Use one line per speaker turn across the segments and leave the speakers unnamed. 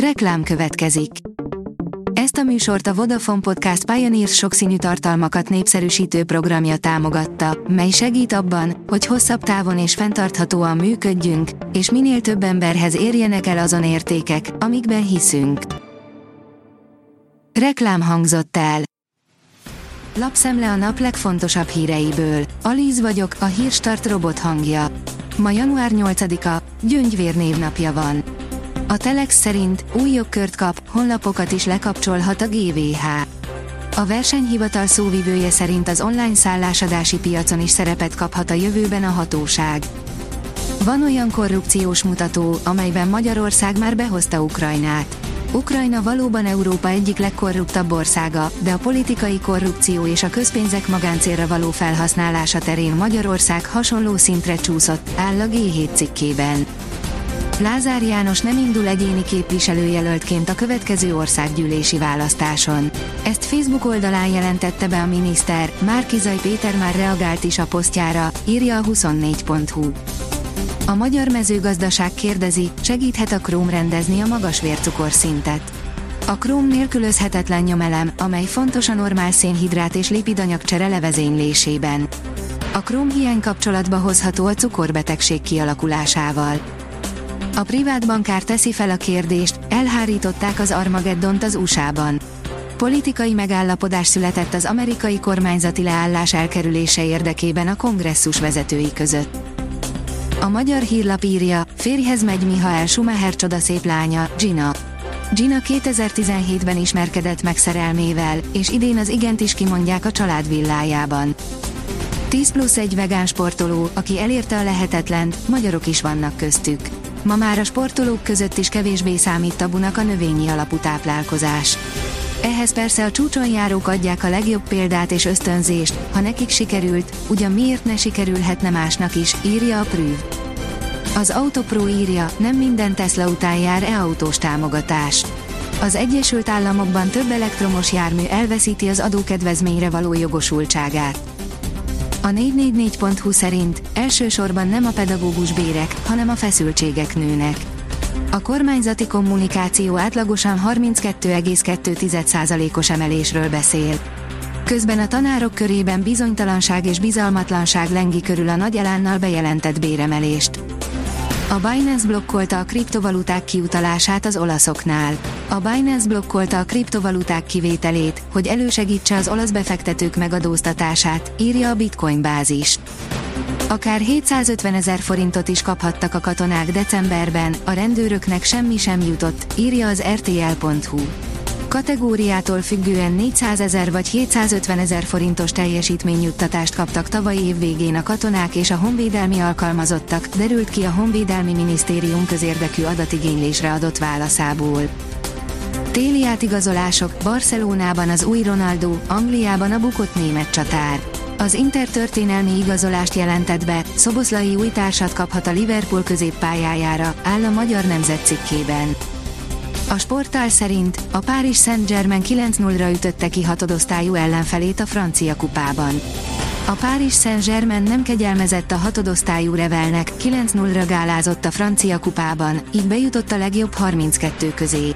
Reklám következik. Ezt a műsort a Vodafone Podcast Pioneers sokszínű tartalmakat népszerűsítő programja támogatta, mely segít abban, hogy hosszabb távon és fenntarthatóan működjünk, és minél több emberhez érjenek el azon értékek, amikben hiszünk. Reklám hangzott el. Lapszemle a nap legfontosabb híreiből. Alíz vagyok, a hírstart robot hangja. Ma január 8-a, Gyöngyvér névnapja van. A Telex szerint új jogkört kap, honlapokat is lekapcsolhat a GVH. A versenyhivatal szóvivője szerint az online szállásadási piacon is szerepet kaphat a jövőben a hatóság. Van olyan korrupciós mutató, amelyben Magyarország már behozta Ukrajnát. Ukrajna valóban Európa egyik legkorruptabb országa, de a politikai korrupció és a közpénzek magáncélra való felhasználása terén Magyarország hasonló szintre csúszott, áll a G7 cikkében. Lázár János nem indul egyéni képviselőjelöltként a következő országgyűlési választáson. Ezt Facebook oldalán jelentette be a miniszter, Márkizaj Péter már reagált is a posztjára, írja a 24.hu. A magyar mezőgazdaság kérdezi, segíthet a króm rendezni a magas vércukorszintet. A króm nélkülözhetetlen nyomelem, amely fontos a normál szénhidrát és lipidanyag csere levezénylésében. A króm hiány kapcsolatba hozható a cukorbetegség kialakulásával. A privát bankár teszi fel a kérdést, elhárították az Armageddont az USA-ban. Politikai megállapodás született az amerikai kormányzati leállás elkerülése érdekében a kongresszus vezetői között. A magyar hírlap írja, férjhez megy Mihael Schumacher csodaszép lánya, Gina. Gina 2017-ben ismerkedett meg szerelmével, és idén az igent is kimondják a család villájában. 10 plusz egy vegán sportoló, aki elérte a lehetetlent, magyarok is vannak köztük. Ma már a sportolók között is kevésbé számít tabunak a növényi alapú táplálkozás. Ehhez persze a csúcson járók adják a legjobb példát és ösztönzést, ha nekik sikerült, ugyan miért ne sikerülhetne másnak is, írja a Prüv. Az Autopro írja, nem minden Tesla után jár e-autós támogatás. Az Egyesült Államokban több elektromos jármű elveszíti az adókedvezményre való jogosultságot. A 444.hu szerint elsősorban nem a pedagógus bérek, hanem a feszültségek nőnek. A kormányzati kommunikáció átlagosan 32,2%-os emelésről beszél. Közben a tanárok körében bizonytalanság és bizalmatlanság lengi körül a nagy elánnal bejelentett béremelést. A Binance blokkolta a kriptovaluták kiutalását az olaszoknál. A Binance blokkolta a kriptovaluták kivételét, hogy elősegítse az olasz befektetők megadóztatását, írja a Bitcoin bázis. Akár 750 ezer forintot is kaphattak a katonák decemberben, a rendőröknek semmi sem jutott, írja az rtl.hu. Kategóriától függően 400 ezer vagy 750 ezer forintos teljesítményjuttatást kaptak tavaly év végén a katonák és a honvédelmi alkalmazottak, derült ki a Honvédelmi Minisztérium közérdekű adatigénylésre adott válaszából. Téli átigazolások, Barcelonában az új Ronaldo, Angliában a bukott német csatár. Az Inter történelmi igazolást jelentett be, Szoboszlai új társat kaphat a Liverpool középpályájára, áll a Magyar Nemzet cikkében. A sportál szerint a Párizs Saint-Germain 9-0-ra ütötte ki hatodosztályú ellenfelét a francia kupában. A Párizs Saint-Germain nem kegyelmezett a hatodosztályú Revelnek, 9-0-ra gálázott a francia kupában, így bejutott a legjobb 32 közé.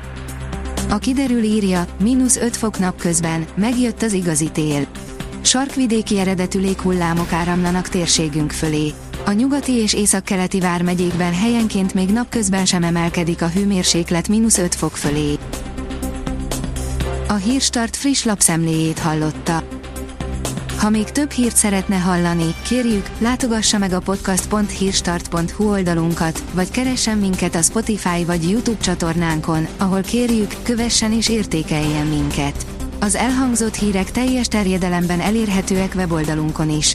A kiderül írja, mínusz 5 fok napközben, megjött az igazi tél. Sarkvidéki eredetű léghullámok áramlanak térségünk fölé. A nyugati és északkeleti vármegyékben helyenként még napközben sem emelkedik a hőmérséklet mínusz 5 fok fölé. A Hírstart friss lapszemléjét hallotta. Ha még több hírt szeretne hallani, kérjük, látogassa meg a podcast.hírstart.hu oldalunkat, vagy keressen minket a Spotify vagy YouTube csatornánkon, ahol kérjük, kövessen és értékeljen minket. Az elhangzott hírek teljes terjedelemben elérhetőek weboldalunkon is.